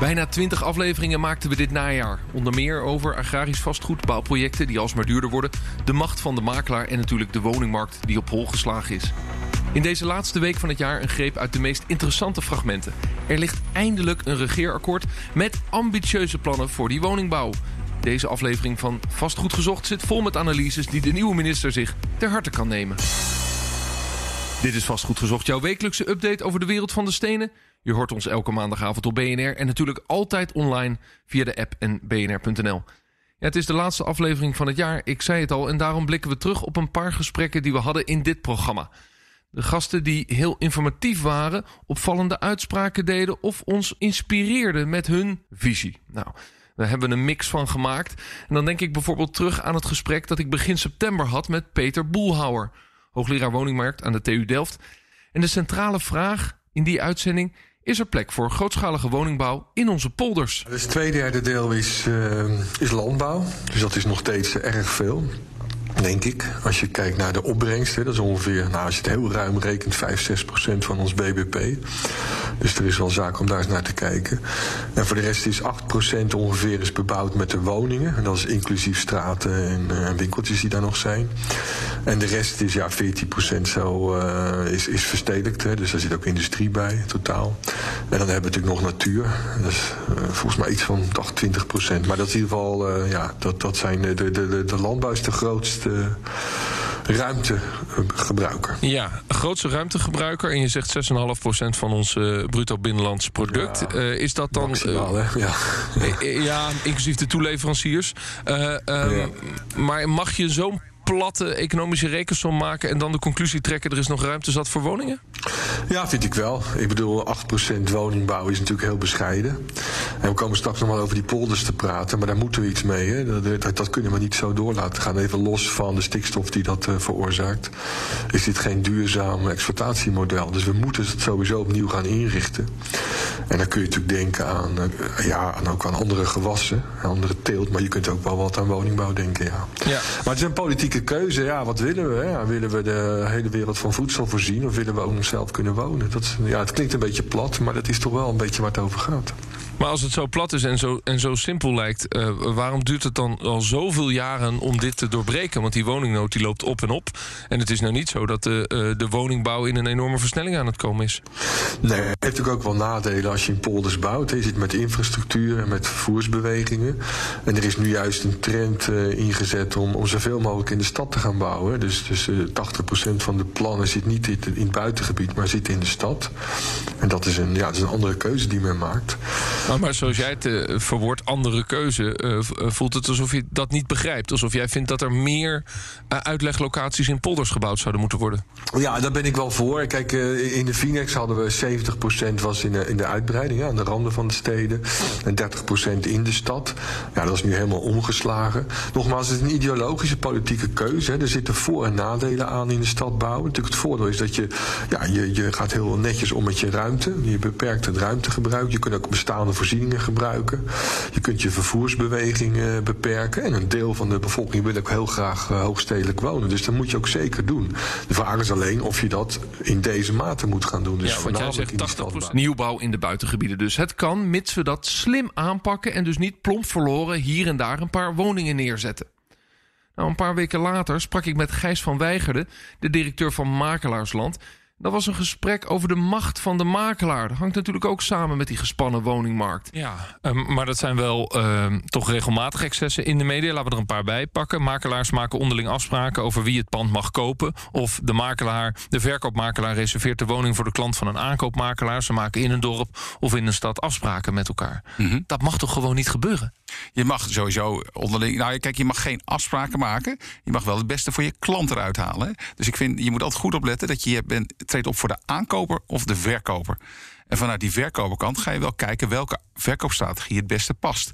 Bijna 20 afleveringen maakten we dit najaar. Onder meer over agrarisch vastgoed, bouwprojecten die alsmaar duurder worden, de macht van de makelaar en natuurlijk de woningmarkt die op hol geslagen is. In deze laatste week van het jaar een greep uit de meest interessante fragmenten. Er ligt eindelijk een regeerakkoord met ambitieuze plannen voor die woningbouw. Deze aflevering van Vastgoed Gezocht zit vol met analyses die de nieuwe minister zich ter harte kan nemen. Dit is Vastgoed Gezocht, jouw wekelijkse update over de wereld van de stenen. Je hoort ons elke maandagavond op BNR en natuurlijk altijd online via de app en bnr.nl. Ja, het is de laatste aflevering van het jaar, ik zei het al, en daarom blikken we terug op een paar gesprekken die we hadden in dit programma. De gasten die heel informatief waren, opvallende uitspraken deden of ons inspireerden met hun visie. Nou, daar hebben we een mix van gemaakt. En dan denk ik bijvoorbeeld terug aan het gesprek dat ik begin september had met Peter Boelhouwer, hoogleraar woningmarkt aan de TU Delft. En de centrale vraag in die uitzending is er plek voor grootschalige woningbouw in onze polders. Dus het tweede deel is, uh, is landbouw. Dus dat is nog steeds erg veel. Denk ik. Als je kijkt naar de opbrengst, dat is ongeveer, nou, als je het heel ruim rekent, 5, 6 procent van ons BBP. Dus er is wel zaak om daar eens naar te kijken. En voor de rest is 8 procent ongeveer is bebouwd met de woningen. En dat is inclusief straten en uh, winkeltjes die daar nog zijn. En de rest is ja, 14 procent zo uh, is, is verstedelijkt. Hè, dus daar zit ook industrie bij, totaal. En dan hebben we natuurlijk nog natuur. Dat is uh, volgens mij iets van 8, 20 procent. Maar dat is in ieder geval, ja, dat, dat zijn de, de, de, de landbouw is de grootste ruimtegebruiker. Ja, grootste ruimtegebruiker. En je zegt 6,5% van ons uh, bruto binnenlands product. Ja, uh, is dat dan. Maximaal, uh, ja. ja, inclusief de toeleveranciers. Ja. Maar mag je zo'n platte economische rekensom maken en dan de conclusie trekken: er is nog ruimte zat voor woningen? Ja, vind ik wel. Ik bedoel, 8% woningbouw is natuurlijk heel bescheiden. En we komen straks nog wel over die polders te praten, maar daar moeten we iets mee. Hè. Dat, dat, dat, kunnen we niet zo door laten gaan. Even los van de stikstof die dat uh, veroorzaakt, is dit geen duurzaam exploitatiemodel. Dus we moeten het sowieso opnieuw gaan inrichten. En dan kun je natuurlijk denken aan, uh, ja, aan ook aan andere gewassen, andere teelt, maar je kunt ook wel wat aan woningbouw denken, ja. ja. Maar het is een politieke keuze. Ja, wat willen we? Hè? Willen we de hele wereld van voedsel voorzien of willen we ook nog zelf kunnen wonen? Dat, ja, het klinkt een beetje plat, maar dat is toch wel een beetje waar het over gaat. Maar als het zo plat is en zo, en zo simpel lijkt, uh, waarom duurt het dan al zoveel jaren om dit te doorbreken? Want die woningnood die loopt op en op. En het is nou niet zo dat de, uh, de woningbouw in een enorme versnelling aan het komen is. Nee, het heeft natuurlijk ook wel nadelen als je in polders bouwt. Je zit met infrastructuur en met vervoersbewegingen. En er is nu juist een trend uh, ingezet om, om zoveel mogelijk in de stad te gaan bouwen. Dus, dus 80% van de plannen zit niet in, in het buitengebied, maar zit in de stad. En dat is een, ja, dat is een andere keuze die men maakt. Maar zoals jij het uh, verwoordt, andere keuze, uh, voelt het alsof je dat niet begrijpt. Alsof jij vindt dat er meer uitleglocaties in polders gebouwd zouden moeten worden. Ja, daar ben ik wel voor. Kijk, in de Phoenix hadden we 70% was in de, in de uitbreiding, ja, aan de randen van de steden. En 30% in de stad. Ja, dat is nu helemaal omgeslagen. Nogmaals, het is een ideologische politieke keuze. Hè. Er zitten voor- en nadelen aan in de stad bouwen. Natuurlijk, het voordeel is dat je, ja, je, je gaat heel netjes om met je ruimte. Je beperkt het ruimtegebruik. Je kunt ook bestaande voorzieningen gebruiken. Je kunt je vervoersbewegingen beperken. En een deel van de bevolking wil ook heel graag uh, hoogstedelijk wonen. Dus dat moet je ook zeker doen. De vraag is alleen of je dat in deze mate moet gaan doen. Dus ja, want jij zegt 80 nieuwbouw in de buitengebieden. Dus het kan, mits we dat slim aanpakken... en dus niet plomp verloren hier en daar een paar woningen neerzetten. Nou, een paar weken later sprak ik met Gijs van Weigerde... de directeur van Makelaarsland... Dat was een gesprek over de macht van de makelaar. Dat hangt natuurlijk ook samen met die gespannen woningmarkt. Ja, um, maar dat zijn wel um, toch regelmatig excessen in de media. Laten we er een paar bij pakken. Makelaars maken onderling afspraken over wie het pand mag kopen. Of de makelaar, de verkoopmakelaar reserveert de woning voor de klant van een aankoopmakelaar. Ze maken in een dorp of in een stad afspraken met elkaar. Mm -hmm. Dat mag toch gewoon niet gebeuren? Je mag sowieso onderling. Nou, kijk, je mag geen afspraken maken. Je mag wel het beste voor je klant eruit halen. Dus ik vind, je moet altijd goed opletten dat je bent treedt op voor de aankoper of de verkoper. En vanuit die verkoperkant ga je wel kijken welke verkoopstrategie het beste past.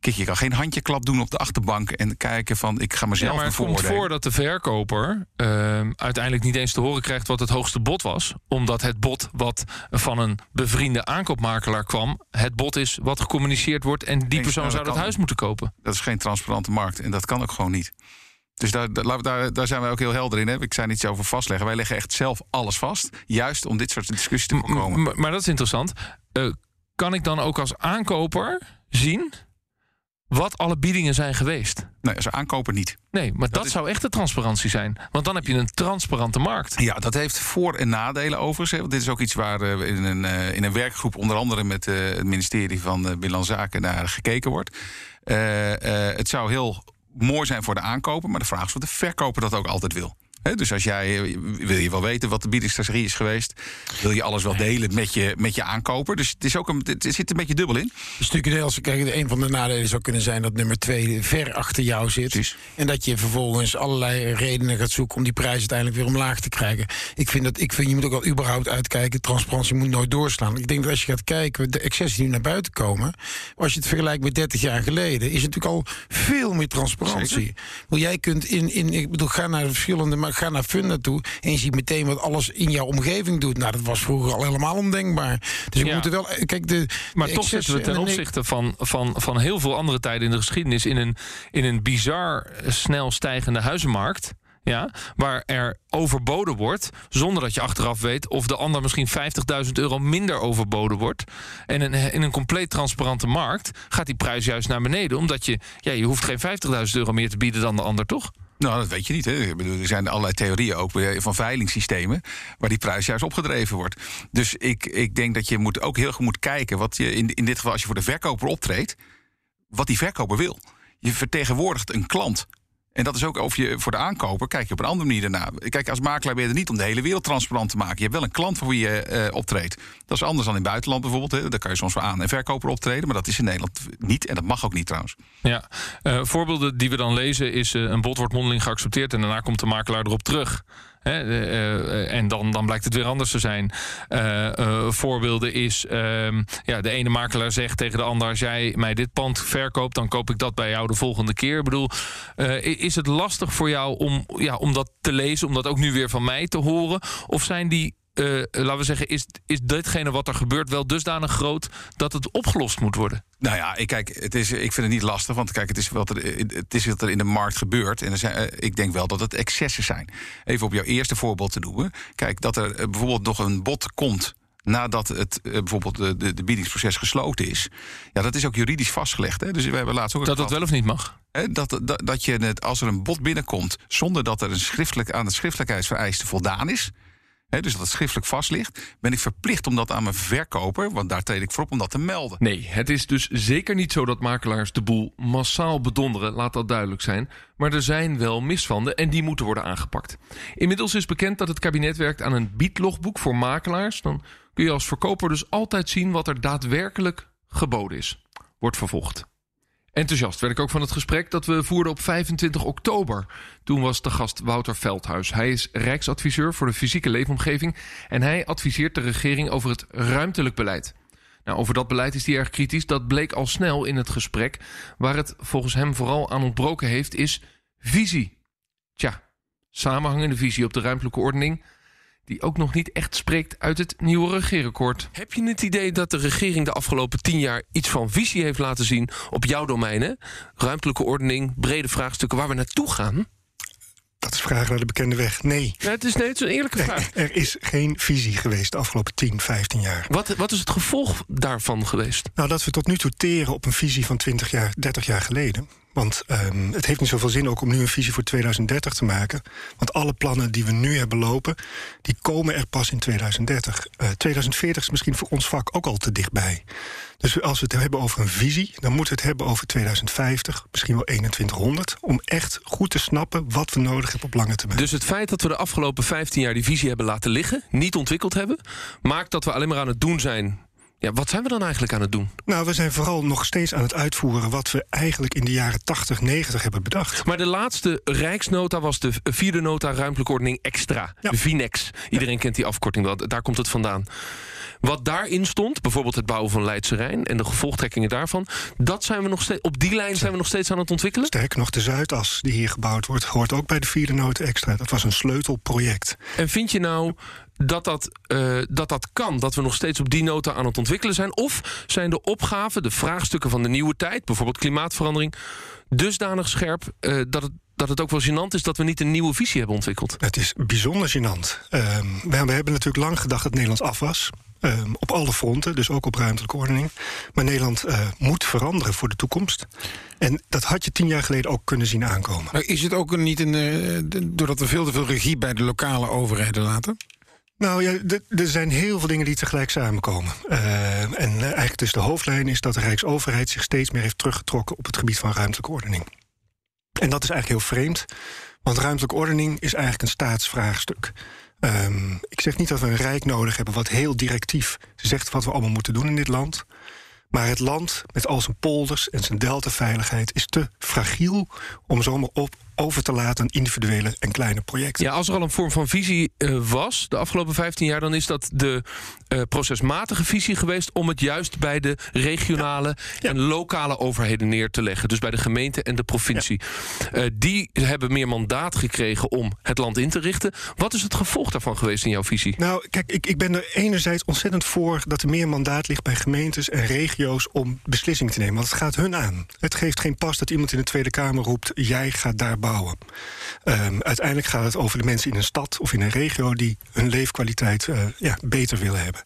Kijk, je kan geen handjeklap doen op de achterbank en kijken van ik ga mezelf Ja, maar het komt voor dat de verkoper ehm, uiteindelijk niet eens te horen krijgt wat het hoogste bod was. Omdat het bod wat van een bevriende aankoopmakelaar kwam, het bod is wat gecommuniceerd wordt en die persoon nou, zou dat huis moeten kopen. Dat is geen transparante markt en dat kan ook gewoon niet. Dus daar, daar, zijn wij ook heel helder in. Hè? Ik zei niets over vastleggen. Wij leggen echt zelf alles vast. Juist om dit soort discussies te voorkomen. M- maar dat is interessant. Eh, kan ik dan ook als aankoper zien wat alle biedingen zijn geweest? Nee, als aankoper niet. Nee, maar dat, is- zou echt de transparantie zijn. Want dan heb je een transparante markt. Ja, dat heeft voor- en nadelen overigens. hè. Want dit is ook iets waar eh, in, een, eh, in een werkgroep... onder andere met het ministerie van Binnenlandse Zaken naar gekeken wordt. Het zou heel mooi zijn voor de aankoper... maar de vraag is of de verkoper dat ook altijd wil. Dus als jij eh, wil je wel weten wat de biedingsstrategie is geweest, wil je alles wel delen met je, met je aankoper. Dus het, is ook een, het zit een beetje dubbel in. Als kijk, een van de nadelen zou kunnen zijn dat nummer twee ver achter jou zit. Precies. En dat je vervolgens allerlei redenen gaat zoeken om die prijs uiteindelijk weer omlaag te krijgen. Ik vind dat ik vind je moet ook wel überhaupt uitkijken. Transparantie moet nooit doorslaan. Ik denk dat als je gaat kijken, de excessen die nu naar buiten komen. Als je het vergelijkt met 30 jaar geleden, is het natuurlijk al veel meer transparantie. Wel, jij kunt in, in, ik bedoel, ga naar verschillende, maar ga naar Funda toe en je ziet meteen wat alles in jouw omgeving doet. Nou, dat was vroeger al helemaal ondenkbaar. Dus ik Ja. moet er wel, kijk, de. Maar de toch zitten we ten opzichte van, van, van heel veel andere tijden in de geschiedenis in een, in een bizar eh, snel stijgende huizenmarkt. Ja, waar er overboden wordt, zonder dat je achteraf weet of de ander misschien 50.000 euro minder overboden wordt. En in, in een compleet transparante markt gaat die prijs juist naar beneden, omdat je, ja, je hoeft geen 50.000 euro meer te bieden dan de ander, toch? Nou, dat weet je niet. Hè. Er zijn allerlei theorieën ook van veilingssystemen... waar die prijs juist opgedreven wordt. Dus ik, ik denk dat je moet ook heel goed moet kijken... wat je in, in dit geval als je voor de verkoper optreedt... wat die verkoper wil. Je vertegenwoordigt een klant. En dat is ook of je voor de aankoper kijk je op een andere manier daarna. Kijk, als makelaar ben je er niet om de hele wereld transparant te maken. Je hebt wel een klant voor wie je eh, optreedt. Dat is anders dan in het buitenland bijvoorbeeld. Hè. Daar kan je soms voor aan- en verkoper optreden. Maar dat is in Nederland niet. En dat mag ook niet trouwens. Ja, eh, voorbeelden die we dan lezen is... eh, een bod wordt mondeling geaccepteerd... en daarna komt de makelaar erop terug. Eh, eh, en dan, dan blijkt het weer anders te zijn. Eh, voorbeelden is... ehm, ja, de ene makelaar zegt tegen de ander... als jij mij dit pand verkoopt... dan koop ik dat bij jou de volgende keer. Ik bedoel, is het lastig voor jou om, ja, om dat te lezen... om dat ook nu weer van mij te horen? Of zijn die... eh, laten we zeggen, is, is ditgene wat er gebeurt wel dusdanig groot dat het opgelost moet worden? Nou ja, ik, kijk, het is, ik vind het niet lastig, want kijk, het is wat er, het is wat er in de markt gebeurt. En er zijn, eh, ik denk wel dat het excessen zijn. Even op jouw eerste voorbeeld te noemen. Kijk, dat er eh, bijvoorbeeld nog een bod komt nadat het bijvoorbeeld de, de, de biedingsproces gesloten is. Ja, dat is ook juridisch vastgelegd. Hè? Dus we hebben laatst ook Dat dat wel of niet mag? Hè, dat, dat, dat je het, als er een bod binnenkomt zonder dat er een schriftelijk, aan de schriftelijkheidsvereisten voldaan is. Dus dat het schriftelijk vast ligt, ben ik verplicht om dat aan mijn verkoper, want daar treed ik voor op om dat te melden. Nee, het is dus zeker niet zo dat makelaars de boel massaal bedonderen, laat dat duidelijk zijn. Maar er zijn wel misstanden en die moeten worden aangepakt. Inmiddels is bekend dat het kabinet werkt aan een biedlogboek voor makelaars. Dan kun je als verkoper dus altijd zien wat er daadwerkelijk geboden is. Wordt vervolgd. Enthousiast werd ik ook van het gesprek dat we voerden op 25 oktober. Toen was de gast Wouter Veldhuis. Hij is Rijksadviseur voor de fysieke leefomgeving en hij adviseert de regering over het ruimtelijk beleid. Nou, over dat beleid is hij erg kritisch. Dat bleek al snel in het gesprek. Waar het volgens hem vooral aan ontbroken heeft, is visie. Tja, samenhangende visie op de ruimtelijke ordening. Die ook nog niet echt spreekt uit het nieuwe regeerakkoord. Heb je het idee dat de regering de afgelopen tien jaar iets van visie heeft laten zien op jouw domeinen? Ruimtelijke ordening, brede vraagstukken waar we naartoe gaan? Dat is vragen naar de bekende weg. Nee. Ja, het is net zo'n eerlijke Nee, vraag. er is geen visie geweest de afgelopen 10, 15 jaar. Wat, wat is het gevolg daarvan geweest? Nou, dat we tot nu toe teren op een visie van 20 jaar, 30 jaar geleden. Want ehm, het heeft niet zoveel zin ook om nu een visie voor 2030 te maken. Want alle plannen die we nu hebben lopen, die komen er pas in 2030. Eh 2040 is misschien voor ons vak ook al te dichtbij. Dus als we het hebben over een visie, dan moeten we het hebben over 2050, misschien wel 2100. Om echt goed te snappen wat we nodig hebben op lange termijn. Dus het feit dat we de afgelopen 15 jaar die visie hebben laten liggen, niet ontwikkeld hebben, maakt dat we alleen maar aan het doen zijn. Ja, wat zijn we dan eigenlijk aan het doen? Nou, we zijn vooral nog steeds aan het uitvoeren wat we eigenlijk in de jaren 80, 90 hebben bedacht. Maar de laatste Rijksnota was de vierde nota ruimtelijke ordening extra. Ja. De VINEX. Iedereen kent die afkorting wel. Daar komt het vandaan. Wat daarin stond, bijvoorbeeld het bouwen van Leidse Rijn en de gevolgtrekkingen daarvan, dat zijn we nog steeds, op die lijn zijn we nog steeds aan het ontwikkelen? Sterker nog, de Zuidas die hier gebouwd wordt, hoort ook bij de vierde noten extra. Dat was een sleutelproject. En vind je nou dat dat, eh, dat dat kan, dat we nog steeds op die nota aan het ontwikkelen zijn? Of zijn de opgaven, de vraagstukken van de nieuwe tijd, bijvoorbeeld klimaatverandering, dusdanig scherp eh, dat, het, dat het ook wel gênant is dat we niet een nieuwe visie hebben ontwikkeld? Het is bijzonder gênant. Ehm, we, we hebben natuurlijk lang gedacht dat Nederland af was. Ehm, op alle fronten, dus ook op ruimtelijke ordening. Maar Nederland eh, moet veranderen voor de toekomst. En dat had je tien jaar geleden ook kunnen zien aankomen. Maar is het ook niet een, de- doordat we veel te veel regie bij de lokale overheden laten? Nou ja, er zijn heel veel dingen die tegelijk samenkomen. Eh, en eh, eigenlijk dus de hoofdlijn is dat de Rijksoverheid zich steeds meer heeft teruggetrokken op het gebied van ruimtelijke ordening. En dat is eigenlijk heel vreemd, want ruimtelijke ordening is eigenlijk een staatsvraagstuk. Ehm, ik zeg niet dat we een rijk nodig hebben wat heel directief zegt wat we allemaal moeten doen in dit land. Maar het land met al zijn polders en zijn deltaveiligheid is te fragiel om zomaar op, over te laten aan individuele en kleine projecten. Ja, als er al een vorm van visie eh, was de afgelopen 15 jaar, dan is dat de eh, procesmatige visie geweest om het juist bij de regionale en lokale overheden neer te leggen. Dus bij de gemeente en de provincie. Eh, die hebben meer mandaat gekregen om het land in te richten. Wat is het gevolg daarvan geweest in jouw visie? Nou, kijk, ik, ik ben er enerzijds ontzettend voor dat er meer mandaat ligt bij gemeentes en regio's om beslissingen te nemen. Want het gaat hun aan. Het geeft geen pas dat iemand in de Tweede Kamer roept: jij gaat daar Ehm, uiteindelijk gaat het over de mensen in een stad of in een regio die hun leefkwaliteit eh, ja, beter willen hebben.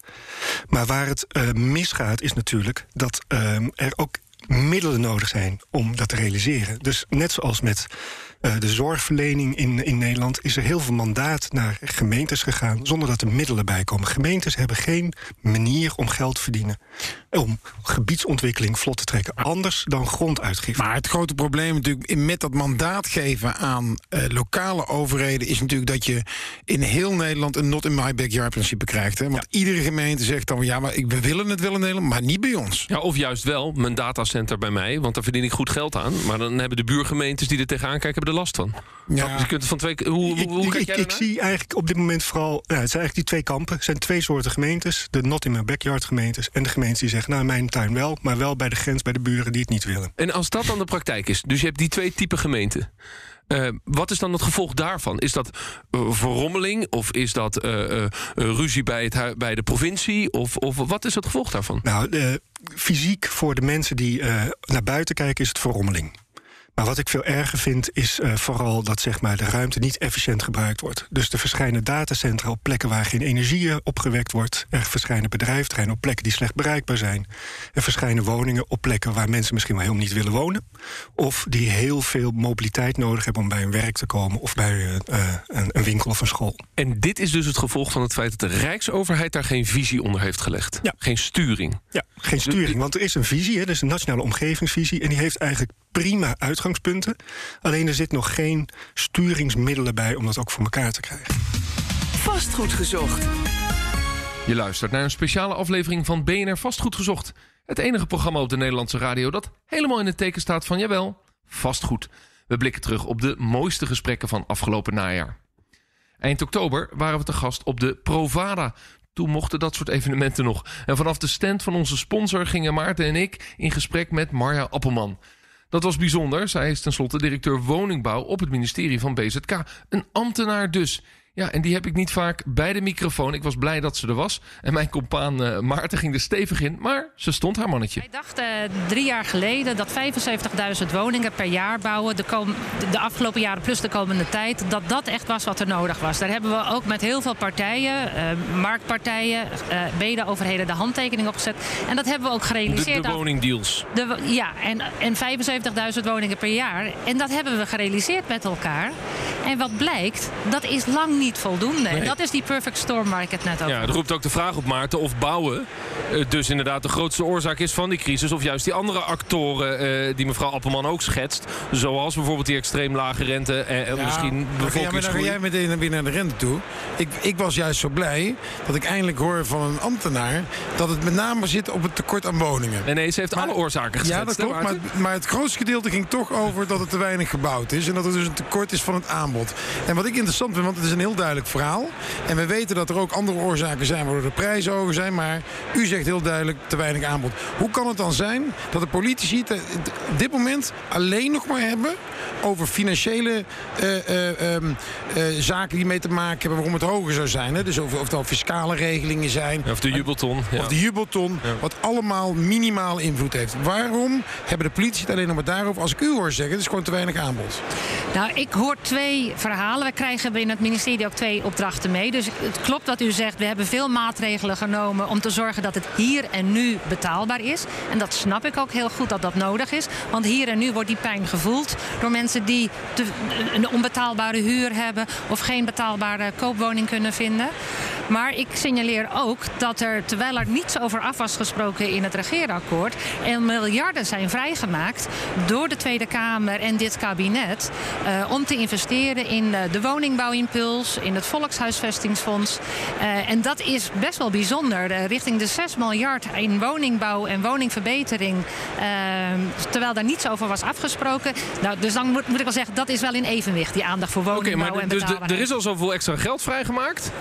Maar waar het eh, misgaat is natuurlijk dat ehm, er ook middelen nodig zijn om dat te realiseren. Dus net zoals met de zorgverlening in, in Nederland... is er heel veel mandaat naar gemeentes gegaan... zonder dat er middelen bij komen. Gemeentes hebben geen manier om geld te verdienen... om gebiedsontwikkeling vlot te trekken. Anders dan gronduitgifte. Maar het grote probleem natuurlijk in- met dat mandaat geven aan eh, lokale overheden is natuurlijk dat je in heel Nederland een not in my backyard principe krijgt. Hè? Want iedere gemeente zegt dan ja, maar ik, we willen het wel in Nederland, maar niet bij ons. Ja, of juist wel, mijn datacenter bij mij, want daar verdien ik goed geld aan. Maar dan hebben de buurgemeentes die er tegenaan kijken, er last van. Ja. Dus je kunt van twee. Hoe, hoe, hoe ik, kijk ik, jij ik daarnaar? zie eigenlijk op dit moment vooral... Nou, het zijn eigenlijk die twee kampen. Het zijn twee soorten gemeentes. De not in my backyard gemeentes. En de gemeentes die zeggen, nou, in mijn tuin wel... maar wel bij de grens bij de buren die het niet willen. En als dat dan de praktijk is, dus je hebt die twee typen gemeenten. eh, wat is dan het gevolg daarvan? Is dat eh, verrommeling of is dat eh, ruzie bij, het, bij de provincie? Of, of wat is het gevolg daarvan? Nou, fysiek voor de mensen die naar buiten kijken is het verrommeling. Maar wat ik veel erger vind, is eh, vooral dat zeg maar, de ruimte niet efficiënt gebruikt wordt. Dus er verschijnen datacentra op plekken waar geen energie eh, opgewekt wordt. Er verschijnen bedrijfterreinen op plekken die slecht bereikbaar zijn. Er verschijnen woningen op plekken waar mensen misschien wel helemaal niet willen wonen. Of die heel veel mobiliteit nodig hebben om bij hun werk te komen... of bij eh, een, een winkel of een school. En dit is dus het gevolg van het feit dat de Rijksoverheid daar geen visie onder heeft gelegd. Ja. Geen sturing. Ja, geen sturing. Want er is een visie, hè, dus een nationale omgevingsvisie. En die heeft eigenlijk prima uitgangspunten. Alleen er zit nog geen sturingsmiddelen bij om dat ook voor elkaar te krijgen. Vastgoed gezocht. Je luistert naar een speciale aflevering van BNR Vastgoed Gezocht. Het enige programma op de Nederlandse radio dat helemaal in het teken staat van, jawel, vastgoed. We blikken terug op de mooiste gesprekken van afgelopen najaar. Eind oktober waren we te gast op de Provada. Toen mochten dat soort evenementen nog. En vanaf de stand van onze sponsor gingen Maarten en ik in gesprek met Marja Appelman. Dat was bijzonder. Zij is tenslotte directeur woningbouw op het ministerie van BZK. Een ambtenaar dus. Ja, en die heb ik niet vaak bij de microfoon. Ik was blij dat ze er was. En mijn compaan eh, Maarten ging er stevig in. Maar ze stond haar mannetje. Wij dachten drie jaar geleden dat 75.000 woningen per jaar bouwen, de, kom- de afgelopen jaren plus de komende tijd, dat dat echt was wat er nodig was. Daar hebben we ook met heel veel partijen, eh, marktpartijen, eh medeoverheden de handtekening op gezet. En dat hebben we ook gerealiseerd. de woningdeals. De wo- ja, en, en 75.000 woningen per jaar. En dat hebben we gerealiseerd met elkaar. En wat blijkt, dat is lang niet voldoende. En dat is die perfect storm waar ik het net over Ja, er roept ook de vraag op, Maarten, of bouwen eh, dus inderdaad de grootste oorzaak is van die crisis. Of juist die andere actoren eh, die mevrouw Appelman ook schetst. Zoals bijvoorbeeld die extreem lage rente en eh, misschien ga jij- maar dan ga bevolkingsgroei. jij meteen weer naar de rente toe. Ik, ik was juist zo blij dat ik eindelijk hoor van een ambtenaar... dat het met name zit op het tekort aan woningen. Nee, nee, ze heeft alle oorzaken geschetst. Ja, dat klopt. Maar, maar het grootste gedeelte ging toch over dat er te weinig gebouwd is. En dat er dus een tekort is van het aanbod. En wat ik interessant vind, want het is een heel duidelijk verhaal. En we weten dat er ook andere oorzaken zijn waardoor de prijzen hoger zijn. Maar u zegt heel duidelijk te weinig aanbod. Hoe kan het dan zijn dat de politici op dit moment alleen nog maar hebben over financiële eh, eh, ehm, eh, zaken die mee te maken hebben waarom het hoger zou zijn? Hè? Dus of, of het al fiscale regelingen zijn. Of de jubelton. Ja. Of de jubelton, wat allemaal minimaal invloed heeft. Waarom hebben de politici het alleen nog maar daarover? Als ik u hoor zeggen, het is gewoon te weinig aanbod. Nou, ik hoor twee verhalen. We krijgen binnen het ministerie ook twee opdrachten mee. Dus het klopt wat u zegt. We hebben veel maatregelen genomen om te zorgen dat het hier en nu betaalbaar is. En dat snap ik ook heel goed dat dat nodig is. Want hier en nu wordt die pijn gevoeld door mensen die een onbetaalbare huur hebben of geen betaalbare koopwoning kunnen vinden. Maar ik signaleer ook dat er, terwijl er niets over af was gesproken in het regeerakkoord, er miljarden zijn vrijgemaakt door de Tweede Kamer en dit kabinet eh, om te investeren in eh, de woningbouwimpuls, in het Volkshuisvestingsfonds. Eh, en dat is best wel bijzonder. Richting de 6 miljard in woningbouw en woningverbetering. terwijl daar niets over was afgesproken. Nou, dus dan moet, moet ik wel zeggen, dat is wel in evenwicht, die aandacht voor Oké, woningbouw maar en dus er is al zoveel extra geld vrijgemaakt.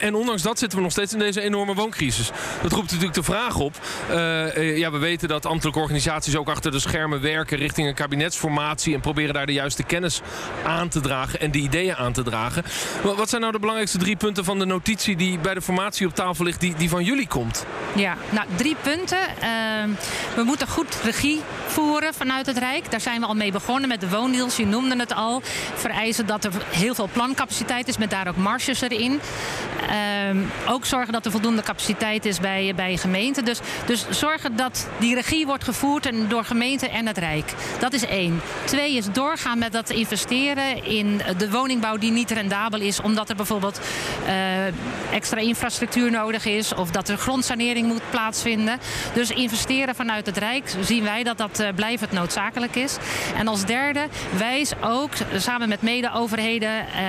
En ondanks dat zitten we nog steeds in deze enorme wooncrisis. Dat roept natuurlijk de vraag op. eh, eh, ja, we weten dat ambtelijke organisaties ook achter de schermen werken richting een kabinetsformatie. En proberen daar de juiste kennis aan te dragen en de ideeën aan te dragen. Wa- Wat zijn nou de belangrijkste drie punten van de notitie die bij de formatie op tafel ligt, die, die van jullie komt? Ja, nou drie punten. Ehm, we moeten goed regie voeren vanuit het Rijk. Daar zijn we al mee begonnen met de woondeals. Je noemde het al. Vereisen dat er heel veel plancapaciteit is, met daar ook marges erin. Ehm, ook zorgen dat er voldoende capaciteit is bij, bij gemeenten. Dus, dus zorgen dat die regie wordt gevoerd en door gemeenten en het Rijk. Dat is één. Twee is doorgaan met dat investeren in de woningbouw die niet rendabel is, omdat er bijvoorbeeld eh, extra infrastructuur nodig is of dat er grondsanering moet plaatsvinden. Dus investeren vanuit het Rijk zien wij dat dat eh, blijvend noodzakelijk is. En als derde, wijs ook samen met mede-overheden eh,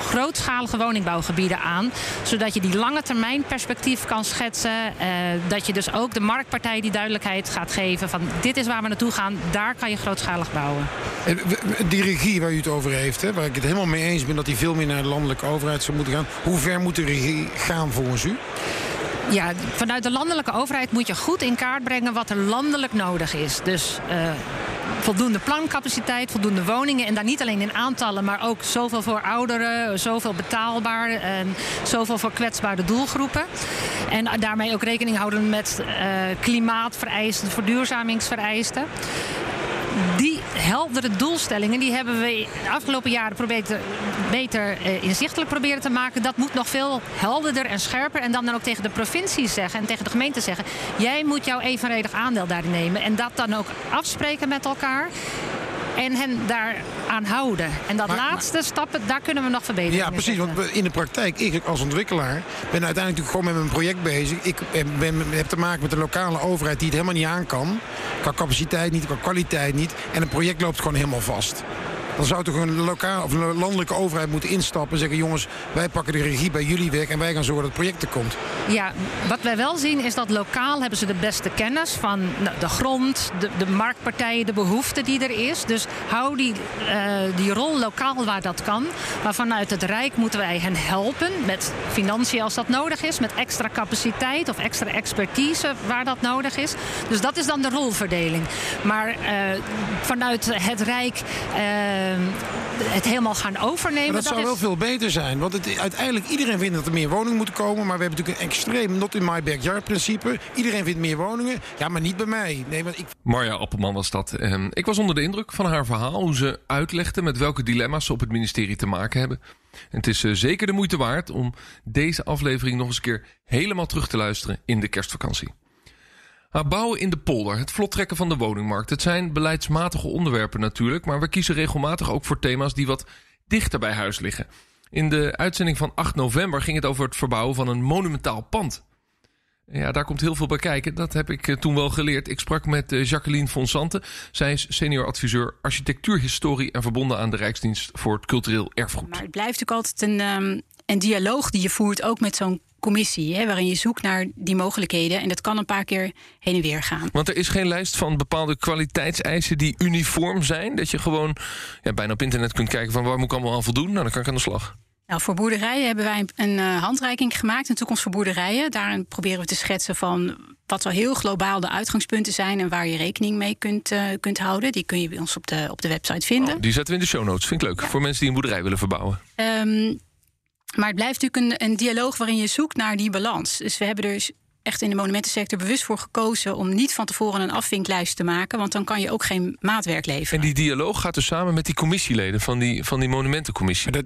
grootschalige woningbouwgebieden aan, zodat je die lange termijn perspectief kan schetsen. eh, dat je dus ook de marktpartij die duidelijkheid gaat geven van dit is waar we naartoe gaan, daar kan je grootschalig bouwen. Die regie waar u het over heeft, hè, waar ik het helemaal mee eens ben dat die veel meer naar de landelijke overheid zou moeten gaan. Hoe ver moet de regie gaan volgens u? Ja, vanuit de landelijke overheid moet je goed in kaart brengen wat er landelijk nodig is. Dus eh, voldoende plancapaciteit, voldoende woningen. En daar niet alleen in aantallen, maar ook zoveel voor ouderen, zoveel betaalbaar en zoveel voor kwetsbare doelgroepen. En daarmee ook rekening houden met eh, klimaatvereisten, verduurzamingsvereisten. Die heldere doelstellingen die hebben we de afgelopen jaren proberen beter eh, inzichtelijk proberen te maken. Dat moet nog veel helderder en scherper. En dan, dan ook tegen de provincies zeggen en tegen de gemeente zeggen: jij moet jouw evenredig aandeel daarin nemen. En dat dan ook afspreken met elkaar. En hen daaraan houden. En dat Maar- laatste stappen, daar kunnen we nog verbeteren. Ja, precies. Want in de praktijk, ik als ontwikkelaar ben uiteindelijk natuurlijk gewoon met mijn project bezig. Ik ben, ben- heb te maken met de lokale overheid die het helemaal niet aan kan. Qua capaciteit niet, qua kwaliteit niet. En het project loopt gewoon helemaal vast. Dan zou toch een lokale of een landelijke overheid moeten instappen en zeggen: jongens, wij pakken de regie bij jullie weg en wij gaan zorgen dat het project er komt. Ja, wat wij wel zien is dat lokaal hebben ze de beste kennis van nou, de grond, de, de marktpartijen, de behoefte die er is. Dus hou die, eh, die rol lokaal waar dat kan. Maar vanuit het Rijk moeten wij hen helpen met financiën als dat nodig is, met extra capaciteit of extra expertise waar dat nodig is. Dus dat is dan de rolverdeling. Maar eh, vanuit het Rijk eh, het helemaal gaan overnemen. Maar dat zou is... wel veel beter zijn. Want het, uiteindelijk, iedereen vindt dat er meer woningen moeten komen. Maar we hebben natuurlijk een extreem not in my backyard principe. Iedereen vindt meer woningen. Ja, maar niet bij mij. Nee, want ik Marja Appelman was dat. Ehm, ik was onder de indruk van haar verhaal. Hoe ze uitlegde met welke dilemma's ze op het ministerie te maken hebben. En het is eh, zeker de moeite waard om deze aflevering nog eens een keer helemaal terug te luisteren in de kerstvakantie. Maar bouwen in de polder, het vlot trekken van de woningmarkt. Het zijn beleidsmatige onderwerpen natuurlijk. Maar we kiezen regelmatig ook voor thema's die wat dichter bij huis liggen. In de uitzending van 8 november ging het over het verbouwen van een monumentaal pand. Ja, daar komt heel veel bij kijken. Dat heb ik eh, toen wel geleerd. Ik sprak met eh, Jacqueline Fonsante. Zij is senior adviseur architectuurhistorie en verbonden aan de Rijksdienst voor het Cultureel Erfgoed. Maar het blijft natuurlijk altijd een, um, een dialoog die je voert, ook met zo'n commissie, hè, waarin je zoekt naar die mogelijkheden. En dat kan een paar keer heen en weer gaan. Want er is geen lijst van bepaalde kwaliteitseisen die uniform zijn. Dat je gewoon ja, bijna op internet kunt kijken van waar moet ik allemaal aan voldoen. Nou, dan kan ik aan de slag. Nou, voor boerderijen hebben wij een uh, handreiking gemaakt, een toekomst voor boerderijen. Daarin proberen we te schetsen van wat wel heel globaal de uitgangspunten zijn en waar je rekening mee kunt, uh, kunt houden. Die kun je bij ons op de, op de website vinden. Oh, die zetten we in de show notes. Vind ik leuk. Ja. Voor mensen die een boerderij willen verbouwen. Um, maar het blijft natuurlijk een, een dialoog waarin je zoekt naar die balans. Dus we hebben er dus echt in de monumentensector bewust voor gekozen om niet van tevoren een afvinklijst te maken, want dan kan je ook geen maatwerk leveren. En die dialoog gaat dus samen met die commissieleden van die, van die monumentencommissie. Dat,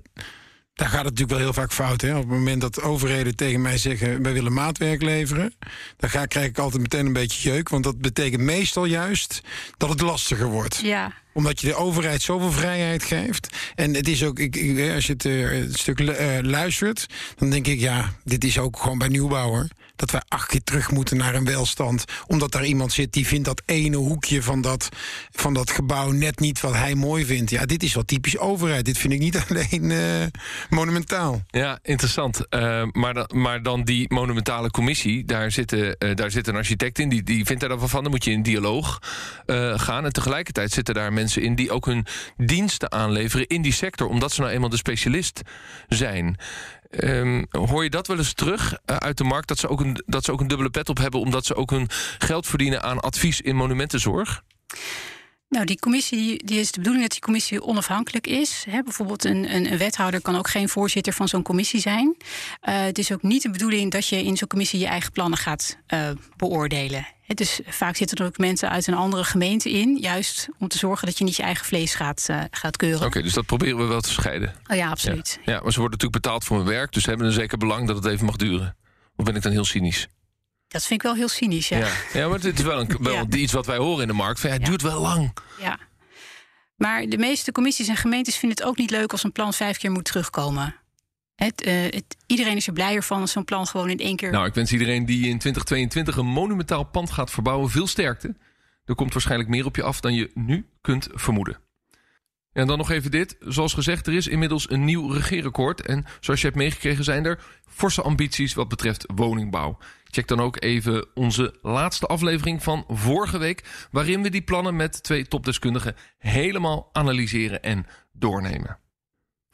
daar gaat het natuurlijk wel heel vaak fout. Hè? Op het moment dat overheden tegen mij zeggen: wij willen maatwerk leveren, dan ga, krijg ik altijd meteen een beetje jeuk. Want dat betekent meestal juist dat het lastiger wordt. Ja omdat je de overheid zoveel vrijheid geeft. En het is ook, ik, als je het, uh, stuk uh, luistert, dan denk ik, ja, dit is ook gewoon bij nieuwbouwer. Dat wij acht keer terug moeten naar een welstand. Omdat daar iemand zit die vindt dat ene hoekje van dat, van dat gebouw net niet wat hij mooi vindt. Ja, dit is wel typisch overheid. Dit vind ik niet alleen uh, monumentaal. Ja, interessant. maar, dan, maar dan die monumentale commissie, daar zit, daar zit een architect in. Die, die vindt daar dan van. Dan moet je in dialoog gaan. En tegelijkertijd zitten daar mensen in die ook hun diensten aanleveren in die sector, omdat ze nou eenmaal de specialist zijn. Um, hoor je dat wel eens terug uh, uit de markt? Dat ze, ook een, dat ze ook een dubbele pet op hebben, omdat ze ook hun geld verdienen aan advies in monumentenzorg? Nou, die commissie, die is de bedoeling dat die commissie onafhankelijk is. He, bijvoorbeeld een, een, een, wethouder kan ook geen voorzitter van zo'n commissie zijn. Uh, het is ook niet de bedoeling dat je in zo'n commissie je eigen plannen gaat uh, beoordelen. He, dus vaak zitten er ook mensen uit een andere gemeente in, juist om te zorgen dat je niet je eigen vlees gaat, uh, gaat keuren. Oké, okay, dus dat proberen we wel te scheiden. Oh ja, absoluut. Ja. ja, maar ze worden natuurlijk betaald voor hun werk, dus ze hebben een zeker belang dat het even mag duren. Of ben ik dan heel cynisch? Dat vind ik wel heel cynisch, ja. Ja, ja maar het is wel, een, wel ja. iets wat wij horen in de markt. Van, ja, het duurt wel lang. Ja. Maar de meeste commissies en gemeentes vinden het ook niet leuk als een plan vijf keer moet terugkomen. Het, uh, het, iedereen is er blijer van als zo'n plan gewoon in één keer. Nou, ik wens iedereen die in 2022 een monumentaal pand gaat verbouwen veel sterkte. Er komt waarschijnlijk meer op je af dan je nu kunt vermoeden. En dan nog even dit. Zoals gezegd, er is inmiddels een nieuw regeerakkoord. En zoals je hebt meegekregen zijn er forse ambities wat betreft woningbouw. Check dan ook even onze laatste aflevering van vorige week... waarin we die plannen met twee topdeskundigen helemaal analyseren en doornemen.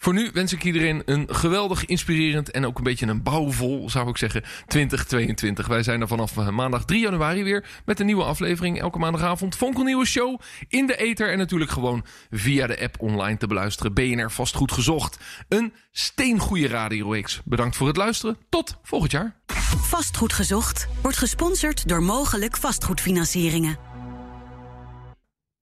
Voor nu wens ik iedereen een geweldig, inspirerend en ook een beetje een bouwvol, zou ik zeggen, 2022. Wij zijn er vanaf maandag 3 januari weer met een nieuwe aflevering. Elke maandagavond fonkelnieuwe show in de ether en natuurlijk gewoon via de app online te beluisteren. BNR Vastgoed Gezocht. Een steengoede radio -X. Bedankt voor het luisteren. Tot volgend jaar. Vastgoed Gezocht wordt gesponsord door Mogelijk Vastgoedfinancieringen.